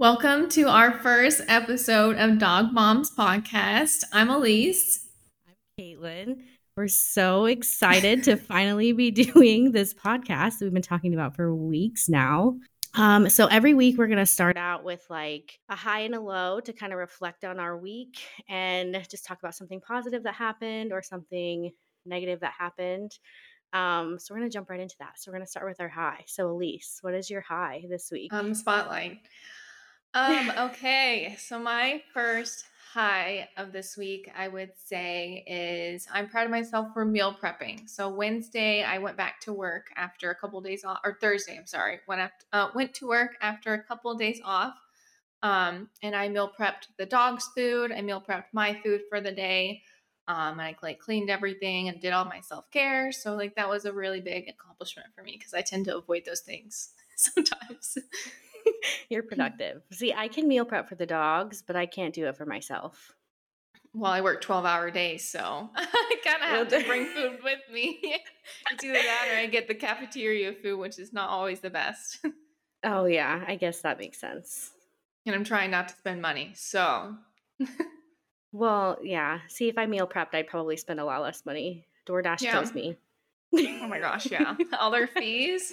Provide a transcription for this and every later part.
Welcome to our first episode of Dog Moms Podcast. I'm Elice. I'm Katelyn. We're so excited to finally be doing this podcast that we've been talking about for weeks now. Um, so every week we're going to start out with like a high and a low to kind of reflect on our week and just talk about something positive that happened or something negative that happened. Um, so we're going to jump right into that. So we're going to start with our high. So Elice, what is your high this week? Um, spotlight. Um, okay, so my first high of this week, I would say, is I'm proud of myself for meal prepping. So Wednesday, I went back to work after a couple of days off, or Thursday, I'm sorry, went after, uh, went to work after a couple of days off. Um, and I meal prepped the dog's food. I meal prepped my food for the day. Um, and I like cleaned everything and did all my self care. So like that was a really big accomplishment for me because I tend to avoid those things sometimes. You're mm. productive. See, I can meal prep for the dogs, but I can't do it for myself. Well, I work 12 hour days, so I kind of have to bring food with me. it's either that or I get the cafeteria food, which is not always the best. oh, yeah. I guess that makes sense. And I'm trying not to spend money, so. well, yeah. See, if I meal prepped, I'd probably spend a lot less money. DoorDash yeah. kills me oh my gosh, yeah. All their fees.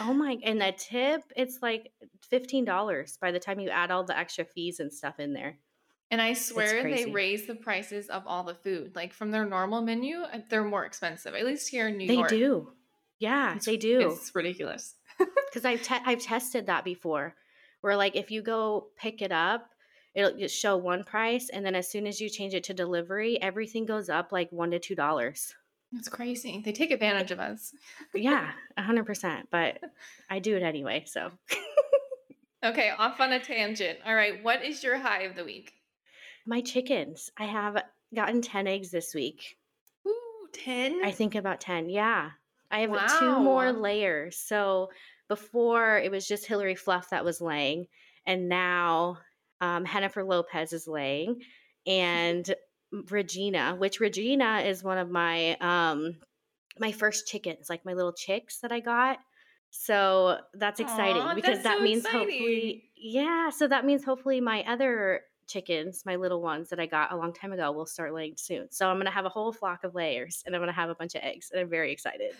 oh my and that tip, it's like $15 by the time you add all the extra fees and stuff in there. And I swear they raise the prices of all the food. Like from their normal menu, uh, they're more expensive. At least here in New they York. They do. Yeah, it's, they do. It's ridiculous. Cuz I've te- I've tested that before. Where like if you go pick it up, it'll just show one price and then as soon as you change it to delivery, everything goes up like 1 to 2 dollars. It's crazy. They take advantage of us. yeah, 100%. But I do it anyway. So. okay, off on a tangent. All right, what is your high of the week? My chickens. I have gotten 10 eggs this week. Ooh, 10? I think about 10. Yeah. I have wow. two more layers. So before it was just Hillary Fluff that was laying. And now um, Jennifer Lopez is laying. And Regina, which Regina is one of my um my first chickens, like my little chicks that I got. So that's exciting Aww, because that's that so means exciting. hopefully yeah, so that means hopefully my other chickens, my little ones that I got a long time ago will start laying soon. So I'm going to have a whole flock of layers and I'm going to have a bunch of eggs and I'm very excited.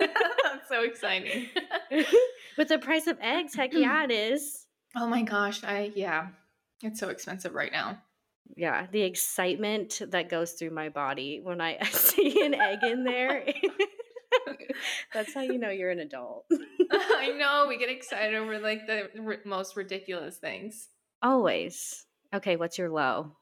that's so exciting. With the price of eggs, heck yeah, it is. Oh my gosh, I yeah. It's so expensive right now yeah, the excitement that goes through my body when I see an egg in there. That's how you know you're an adult. I know we get excited over like the r- most ridiculous things. Always. Okay, what's your low?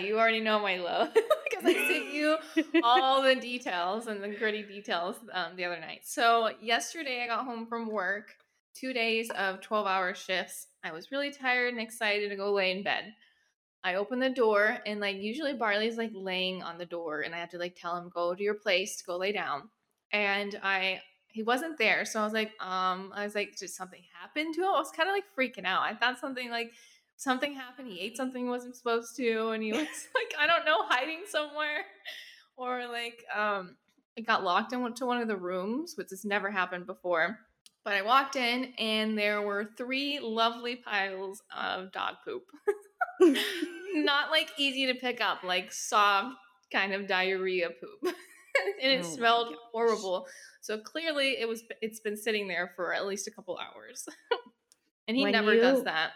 you already know my low because I sent you all the details and the gritty details um, the other night. So yesterday I got home from work, two days of twelve hour shifts. I was really tired and excited to go lay in bed. I open the door and like usually Barley's like laying on the door and I have to like tell him go to your place go lay down. And I he wasn't there. So I was like, um, I was like, did something happen to him? I was kind of like freaking out. I thought something like something happened. He ate something he wasn't supposed to, and he was like, I don't know, hiding somewhere. Or like um it got locked and went to one of the rooms, which has never happened before. But I walked in and there were three lovely piles of dog poop. not like easy to pick up, like soft kind of diarrhea poop. and it oh smelled horrible. So clearly it was it's been sitting there for at least a couple hours. and he when never you, does that.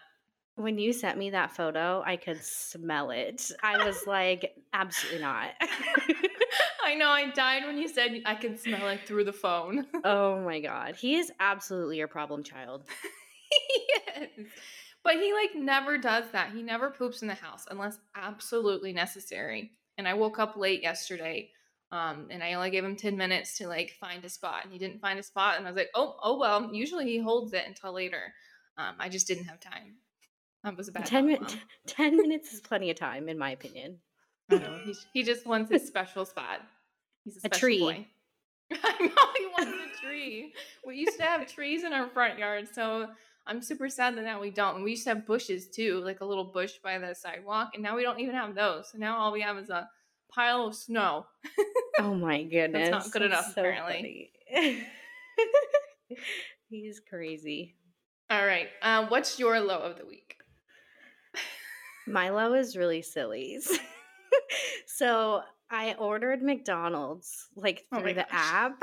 When you sent me that photo, I could smell it. I was like, absolutely not. I know I died when you said I could smell it through the phone. oh my god. He is absolutely your problem child. yes. But he like never does that. He never poops in the house unless absolutely necessary. And I woke up late yesterday. Um, and I only gave him 10 minutes to like find a spot and he didn't find a spot. And I was like, oh, oh, well, usually he holds it until later. Um, I just didn't have time. That was a bad 10, min- 10 minutes is plenty of time, in my opinion. I know. He, he just wants his special spot. He's a, a tree. Boy. I know he wants a tree. We used to have trees in our front yard, so I'm super sad that now we don't. And we used to have bushes too, like a little bush by the sidewalk, and now we don't even have those. So now all we have is a pile of snow. oh my goodness. That's not good That's enough, so apparently. He's crazy. All right. Um, what's your low of the week? My low is really silly. so I ordered McDonald's like Oh through my the gosh. app.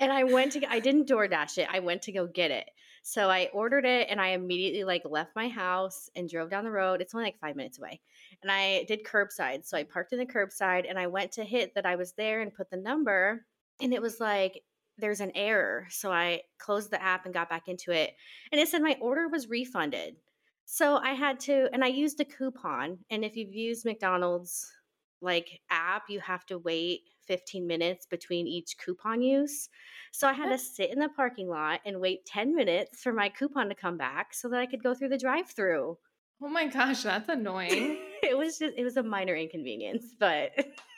And I went to I didn't DoorDash it. I went to go get it. So I ordered it and I immediately like left my house and drove down the road. It's only like 5 minutes away. And I did curbside. So I parked in the curbside and I went to hit that I was there and put the number and it was like there's an error. So I closed the app and got back into it and it said my order was refunded. So I had to, and I used a coupon. And if you've used McDonald's like app, you have to wait 15 minutes between each coupon use. So I had to sit in the parking lot and wait 10 minutes for my coupon to come back so that I could go through the drive through. Oh my gosh, that's annoying. it was just, it was a minor inconvenience, but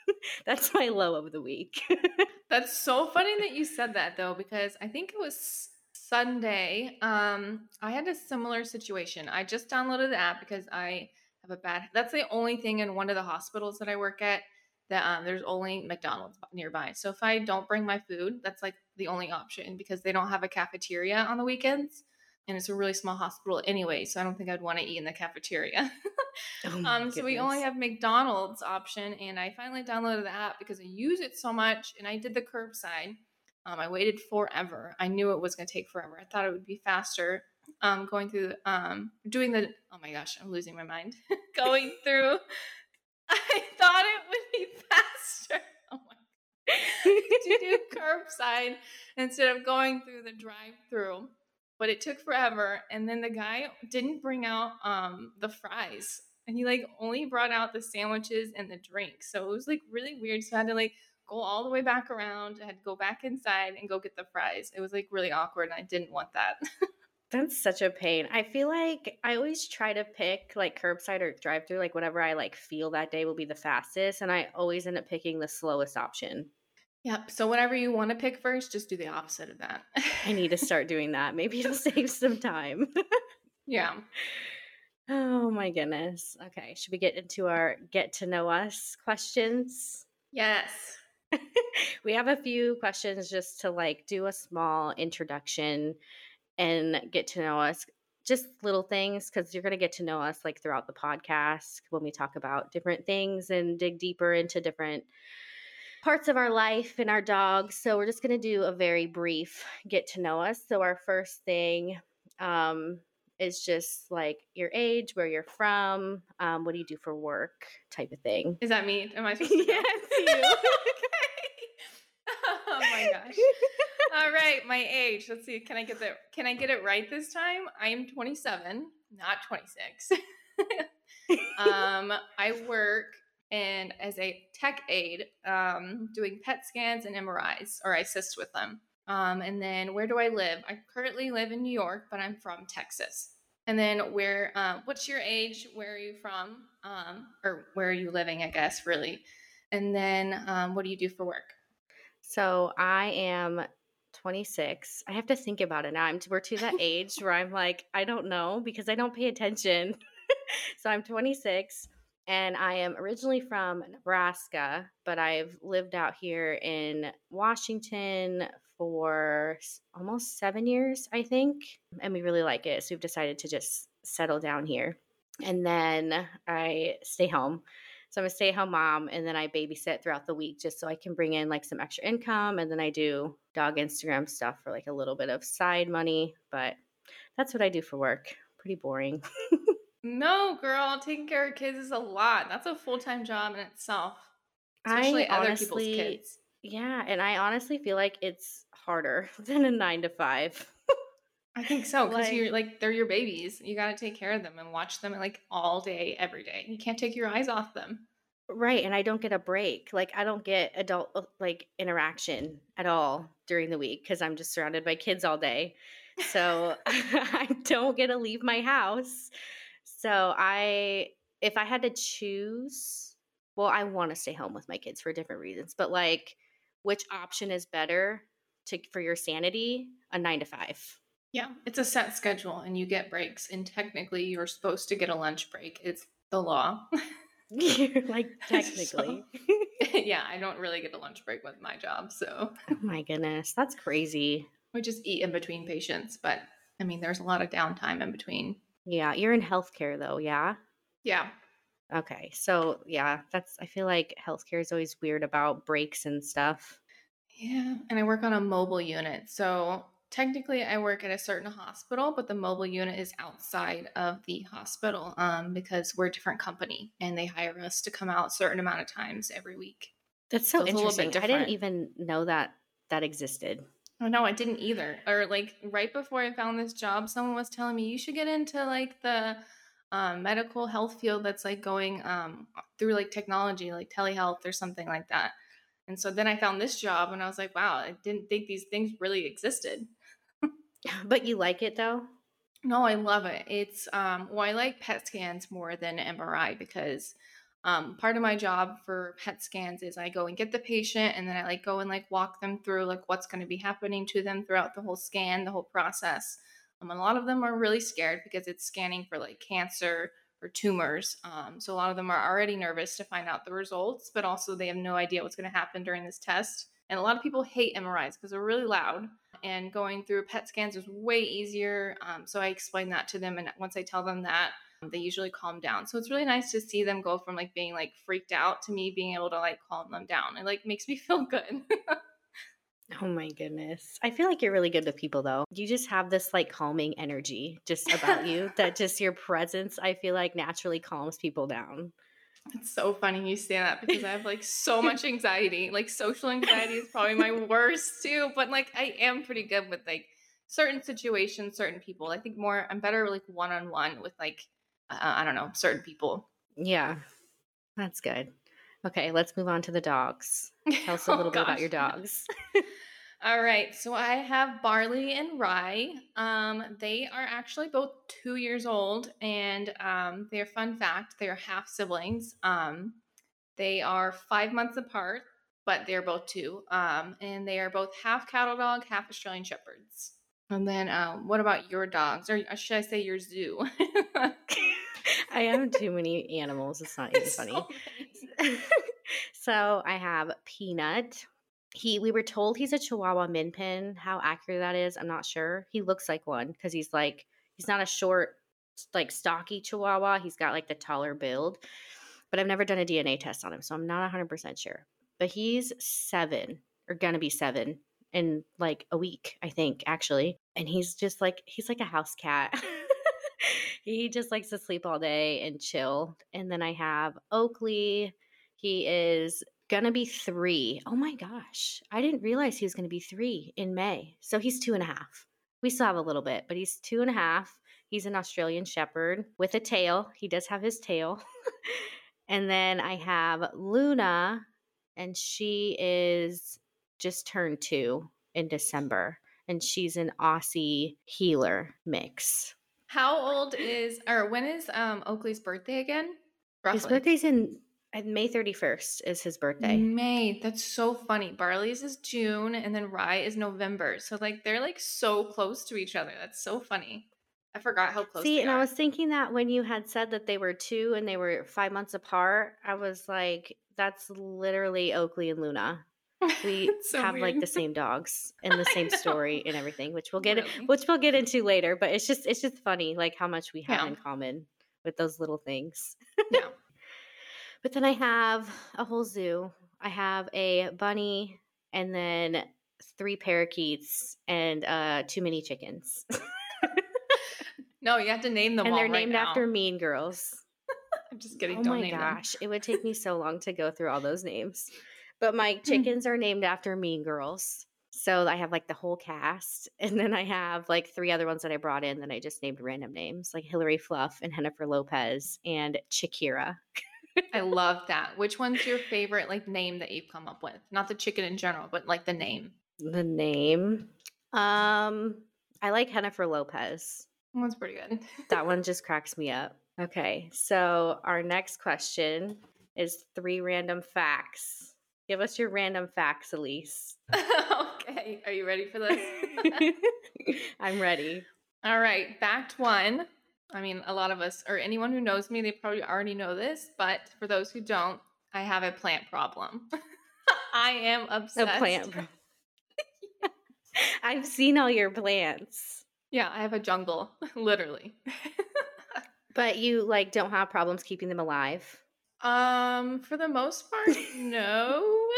that's my low of the week. That's so funny that you said that though, because I think it was Sunday. Um, I had a similar situation. I just downloaded the app because I have a bad. That's the only thing in one of the hospitals that I work at that um, there's only McDonald's nearby. So if I don't bring my food, that's like the only option because they don't have a cafeteria on the weekends, and it's a really small hospital anyway. So I don't think I'd want to eat in the cafeteria. Oh um, so we only have McDonald's option, and I finally downloaded the app because I use it so much, and I did the curbside. Um, I waited forever. I knew it was going to take forever. I thought it would be faster. Um, going through, um, doing the. Oh my gosh, I'm losing my mind. going through. I thought it would be faster. Oh my. to do curbside instead of going through the drive-through but it took forever and then the guy didn't bring out um the fries and he like only brought out the sandwiches and the drink so it was like really weird so i had to like go all the way back around i had to go back inside and go get the fries it was like really awkward and i didn't want that That's such a pain. I feel like I always try to pick like curbside or drive through, like whatever I like feel that day will be the fastest. And I always end up picking the slowest option. Yep so whatever you want to pick first just do the opposite of that I need to start doing that. Maybe it'll save some time. yeah oh my goodness. Okay. Should we get into our get to know us questions? yes we have a few questions just to like do a small introduction and get to know us just little things because you're going to get to know us like throughout the podcast when we talk about different things and dig deeper into different parts of our life and our dogs so we're just going to do a very brief get to know us so our first thing um, is just like your age where you're from um, what do you do for work type of thing is that me am i supposed to yes you oh my gosh All right, my age. Let's see. Can I get that? Can I get it right this time? I am 27, not 26. um, I work and as a tech aide, um, doing PET scans and MRIs, or I assist with them. Um, and then where do I live? I currently live in New York, but I'm from Texas. And then where? Uh, what's your age? Where are you from? Um, or where are you living? I guess really. And then um, what do you do for work? So I am 26. I have to think about it now. I'm we're to that age where I'm like, I don't know because I don't pay attention. so I'm 26 and I am originally from Nebraska, but I've lived out here in Washington for almost 7 years, I think, and we really like it. So we've decided to just settle down here. And then I stay home. So I'm a stay home mom and then I babysit throughout the week just so I can bring in like some extra income. And then I do dog Instagram stuff for like a little bit of side money. But that's what I do for work. Pretty boring. No, girl, taking care of kids is a lot. That's a full time job in itself, especially I other honestly, people's kids. Yeah. And I honestly feel like it's harder than a nine to five. I think so because Like- you're like they're your babies. You got to take care of them and watch them like all day, every day. You can't take your eyes off them. Right, and I don't get a break. Like I don't get adult uh, like interaction at all during the week cuz I'm just surrounded by kids all day. So I don't get to leave my house. So I if I had to choose, well I want to stay home with my kids for different reasons, but like which option is better to for your sanity? A 9 to 5. Yeah, it's a set schedule and you get breaks. And technically, you're supposed to get a lunch break. It's the law. Like So- technically. yeah, I don't really get a lunch break with my job. So oh my goodness, that's crazy. We just eat in between patients, but I mean, there's a lot of downtime in between. Yeah, you're in healthcare though, yeah? Yeah. Okay. So, yeah, that's I feel like healthcare is always weird about breaks and stuff. Yeah, and I work on a mobile unit. So, technically I work at a certain hospital, but the mobile unit is outside of the hospital um, because we're a different company and they hire us to come out a certain amount of times every week. That's so, so interesting. I didn't even know that that existed. Oh no, I didn't either. Or like right before I found this job, someone was telling me you should get into like the um, medical health field that's like going um, through like technology, like telehealth or something like that. And so then I found this job and I was like, wow, I didn't think these things really existed. but you like it though? No, I love it. It's um well, I like PET scans more than MRI because um, part of my job for PET scans is I go and get the patient and then I like go and like walk them through like what's going to be happening to them throughout the whole scan, the whole process. Um, a lot of them are really scared because it's scanning for like cancer or tumors. Um, so a lot of them are already nervous to find out the results, but also they have no idea what's going to happen during this test. And a lot of people hate MRIs because they're really loud and going through PET scans is way easier. Um, so I explain that to them. And once I tell them that, they usually calm down. So it's really nice to see them go from like being like freaked out to me being able to like calm them down. It like makes me feel good. oh my goodness. I feel like you're really good with people though. You just have this like calming energy just about you that just your presence, I feel like naturally calms people down. It's so funny you say that because I have like so much anxiety. Like social anxiety is probably my worst too, but like I am pretty good with like certain situations, certain people. I think more I'm better like one on one with like uh, I don't know, certain people. Yeah. That's good. Okay, let's move on to the dogs. Tell us a little oh, bit about your dogs. All right, so I have Barley and Rye. Um, they are actually both two years old, and um, they're fun fact they're half siblings. Um, they are five months apart, but they're both two, um, and they are both half cattle dog, half Australian shepherds. And then, um, what about your dogs, or uh, should I say your zoo? I have too many animals. It's not even funny. So, so I have Peanut he we were told he's a chihuahua min pin how accurate that is i'm not sure he looks like one because he's like he's not a short like stocky chihuahua he's got like the taller build but i've never done a dna test on him so i'm not 100% sure but he's seven or gonna be seven in like a week i think actually and he's just like he's like a house cat he just likes to sleep all day and chill and then i have oakley he is gonna be three. Oh my gosh. I didn't realize he was gonna be three in May. So he's two and a half. We still have a little bit, but he's two and a half. He's an Australian Shepherd with a tail. He does have his tail. and then I have Luna, and she is just turned two in December. And she's an Aussie heeler mix. How old is or when is um Oakley's birthday again? Roughly? His birthday's in May 31st is his birthday. May. That's so funny. Barley's is June and then Rye is November. So like they're like so close to each other. That's so funny. I forgot how close See, and are. I was thinking that when you had said that they were two and they were five months apart, I was like, that's literally Oakley and Luna. We so have weird. like the same dogs and the same story and everything, which we'll get really? which we'll get into later. But it's just it's just funny like how much we have yeah. in common with those little things. yeah. But then I have a whole zoo. I have a bunny and then three parakeets and uh, too many chickens. no, you have to name them and they're right named now. after Mean Girls. I'm just kidding. Oh Don't my gosh, it would take me so long to go through all those names. But my chickens are named after Mean Girls. So I have like the whole cast, and then I have like three other ones that I brought in that I just named random names, like Hillary Fluff and Jennifer Lopez and Shakira. I love that. Which one's your favorite like name that you've come up with? Not the chicken in general, but like the name. The name. Um, I like Jennifer Lopez. That's pretty good. that one just cracks me up. Okay, so our next question is three random facts. Give us your random facts, Elice. okay, are you ready for this? I'm ready. All right, fact one I mean, a lot of us, or anyone who knows me, they probably already know this, but for those who don't, I have a plant problem. I am obsessed. A plant. problem. I've seen all your plants. Yeah, I have a jungle, literally. but you like don't have problems keeping them alive? Um, for the most part, no.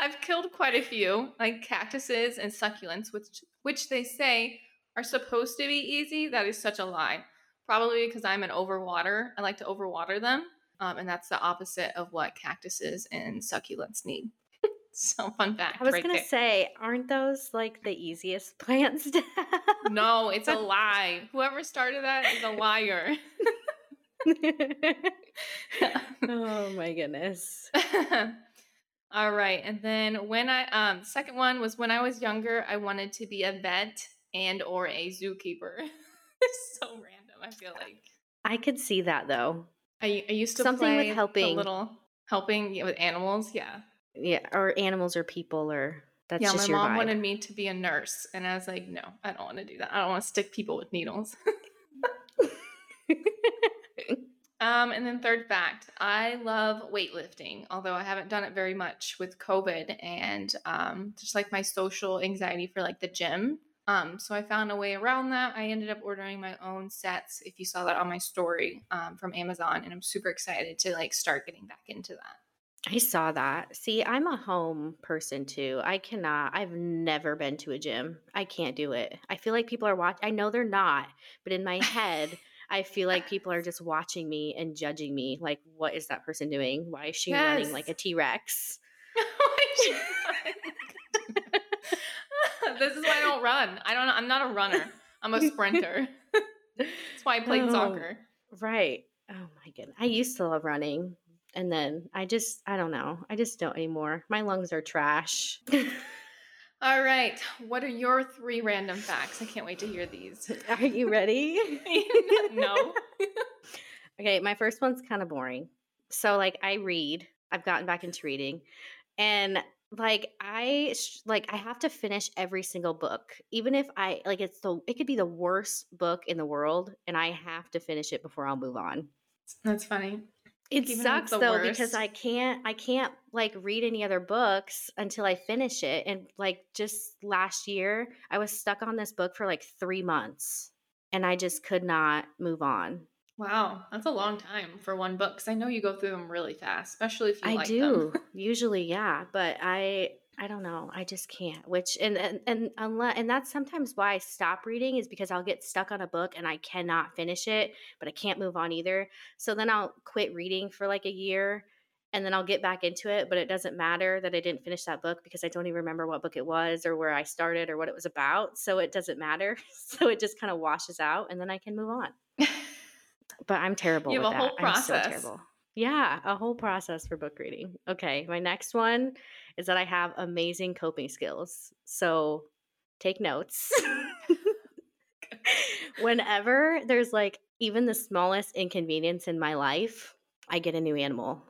I've killed quite a few, like cactuses and succulents, which which they say are supposed to be easy. That is such a lie. Probably because I'm an overwater. I like to overwater them, um, and that's the opposite of what cactuses and succulents need. so fun fact. I was right gonna there. say, aren't those like the easiest plants to have? No, it's a lie. Whoever started that is a liar. oh my goodness. All right. And then when I um second one was when I was younger, I wanted to be a vet and or a zookeeper. it's so random, I feel like. I could see that though. I, I used to Something play with helping. little helping with animals, yeah. Yeah, or animals or people or that's yeah, just my your mom vibe. wanted me to be a nurse and I was like, no, I don't want to do that. I don't want to stick people with needles. Um, and then third fact, I love weightlifting, although I haven't done it very much with COVID and um, just like my social anxiety for like the gym. Um, so I found a way around that. I ended up ordering my own sets. If you saw that on my story um, from Amazon, and I'm super excited to like start getting back into that. I saw that. See, I'm a home person too. I cannot. I've never been to a gym. I can't do it. I feel like people are watching. I know they're not, but in my head, I feel like people are just watching me and judging me. Like, what is that person doing? Why is she running like a T Rex? Oh this is why I don't run. I don't. I'm not a runner. I'm a sprinter. That's why I played Oh. soccer. Right. Oh my goodness. I used to love running. And then I just, I don't know. I just don't anymore. My lungs are trash. All right. What are your three random facts? I can't wait to hear these. are you ready? no. Okay, my first one's kind of boring. So like I read, I've gotten back into reading and like I sh- like I have to finish every single book. Even if I like it's the it could be the worst book in the world and I have to finish it before I'll move on. That's funny. It Even sucks though because. I can't I can't like read any other books until I finish it and like just last year I was stuck on this book for like 3 months and I just could not move on. Wow, that's a long time for one book. Because I know you go through them really fast, especially if you like. I like do usually, yeah, but I I don't know. I just can't. Which and and and unless and that's sometimes why I stop reading is because I'll get stuck on a book and I cannot finish it, but I can't move on either. So then I'll quit reading for like a year and then I'll get back into it, but it doesn't matter that I didn't finish that book because I don't even remember what book it was or where I started or what it was about. So it doesn't matter. So it just kind of washes out and then I can move on. But I'm terrible You have a that. whole I'm so process. terrible. Yeah, a whole process for book reading. Okay, my next one is that I have amazing coping skills. So take notes. Whenever there's like even the smallest inconvenience in my life, I get a new animal.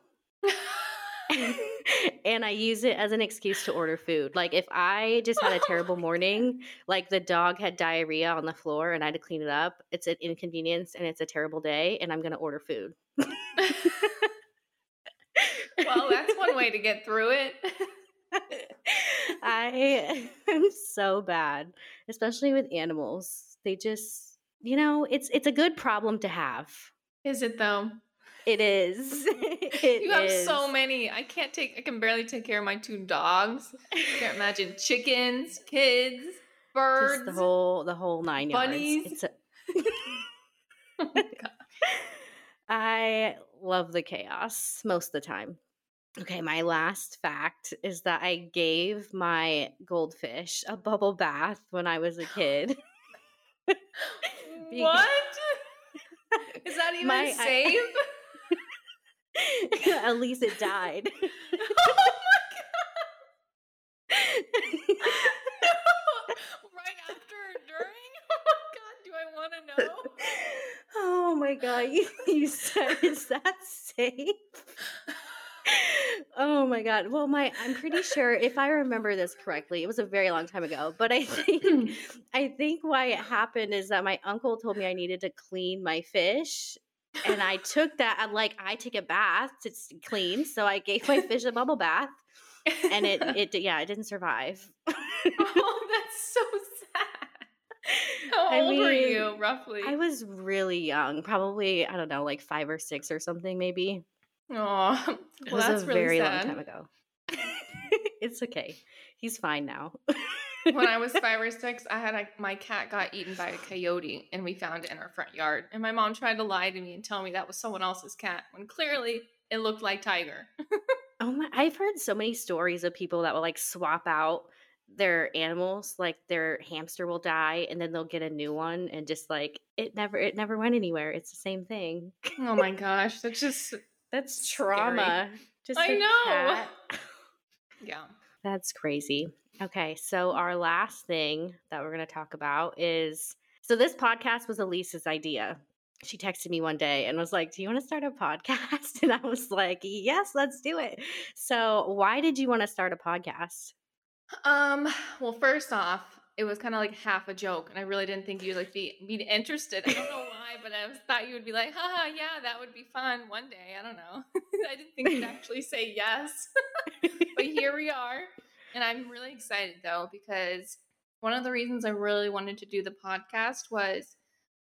and I use it as an excuse to order food. Like if I just had a terrible morning, like the dog had diarrhea on the floor and I had to clean it up, it's an inconvenience and it's a terrible day and I'm going to order food. Well, that's one way to get through it. I am so bad, especially with animals. They just, you know, it's it's a good problem to have. Is it though? It is. It you have is. so many. I can't take. I can barely take care of my two dogs. I Can't imagine chickens, kids, birds. Just the whole the whole nine yards. bunnies. It's a, Oh. I love the chaos most of the time. Okay, my last fact is that I gave my goldfish a bubble bath when I was a kid. what? Is that even My- I- safe? At least it died. oh my god! no. right after or during? Oh my god, do I want to know? oh my god, you, you said is that safe? Oh my god. Well, my I'm pretty sure if I remember this correctly, it was a very long time ago, but I think I think why it happened is that my uncle told me I needed to clean my fish. And I took that, I'm like, I take a bath to clean. So I gave my fish a bubble bath. and it it yeah it didn't survive. oh, that's so sad. How I old mean, were you roughly? I was really young, probably I don't know, like five or six or something, maybe. Oh, well, it was a really very sad. long time ago. it's okay. He's fine now. when I was five or six, I had a, my cat got eaten by a coyote, and we found it in our front yard. And my mom tried to lie to me and tell me that was someone else's cat, when clearly it looked like Tiger. oh my! I've heard so many stories of people that will like swap out their animals like their hamster will die and then they'll get a new one and just like it never it never went anywhere it's the same thing oh my gosh that's just that's trauma scary. just i know yeah that's crazy okay so our last thing that we're going to talk about is so this podcast was elice's idea she texted me one day and was like, Do you want to start a podcast? And I was like, Yes, let's do it. So, why did you want to start a podcast? Um, well, first off, it was kind of like half a joke, and I really didn't think you'd like be be interested. I don't know why, but I thought you would be like, haha, yeah, that would be fun one day. I don't know. I didn't think you'd actually say yes. but here we are. And I'm really excited though, because one of the reasons I really wanted to do the podcast was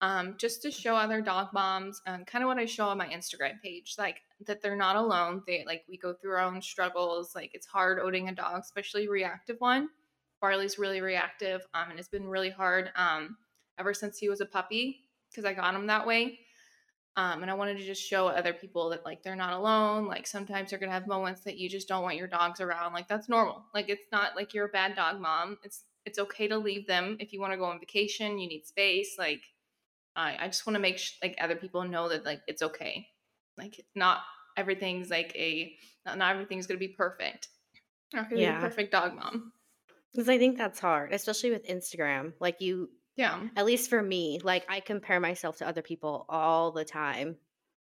um, just to show other dog moms and kind of what I show on my Instagram page, like that they're not alone. They like we go through our own struggles. Like it's hard owning a dog, especially a reactive one. Barley's really reactive, um, and it's been really hard um, ever since he was a puppy because I got them that way. Um, and I wanted to just show other people that like they're not alone. Like sometimes you're gonna have moments that you just don't want your dogs around. Like that's normal. Like it's not like you're a bad dog mom. It's it's okay to leave them if you want to go on vacation. You need space. Like I I just want to make sh- like other people know that like it's okay. Like not everything's like a not, not everything's gonna be perfect. Not gonna yeah. be a perfect dog mom. Because I think that's hard, especially with Instagram. Like you, yeah. At least for me, like I compare myself to other people all the time.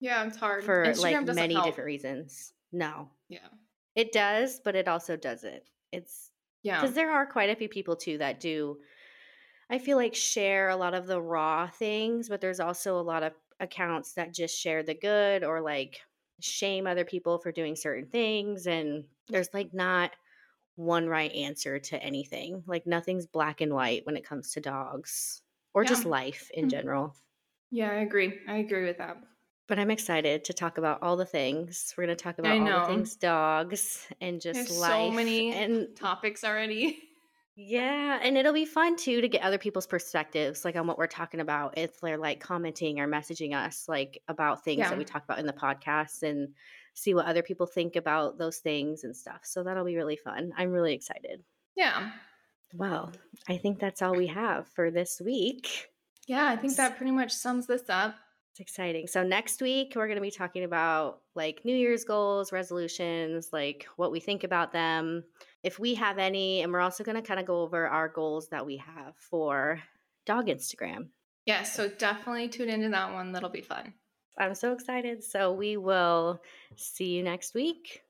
Yeah, it's hard for Instagram like many help. different reasons. No. Yeah. It does, but it also doesn't. It's yeah. Because there are quite a few people too that do I feel like share a lot of the raw things, but there's also a lot of accounts that just share the good or like shame other people for doing certain things and there's like not one right answer to anything. Like nothing's black and white when it comes to dogs or yeah. just life in mm-hmm. general. Yeah, I agree. I agree with that. But I'm excited to talk about all the things. We're going to talk about all the things dogs and just There's life. So many and topics already. Yeah, and it'll be fun too to get other people's perspectives, like on what we're talking about. If they're like commenting or messaging us, like about things yeah. that we talk about in the podcast, and see what other people think about those things and stuff. So that'll be really fun. I'm really excited. Yeah. Well, I think that's all we have for this week. Yeah, I think that pretty much sums this up. It's exciting. So next week we're going to be talking about like New Year's goals, resolutions, like what we think about them, if we have any, and we're also going to kind of go over our goals that we have for dog Instagram. Yeah, so definitely tune into that one. That'll be fun. I'm so excited. So we will see you next week.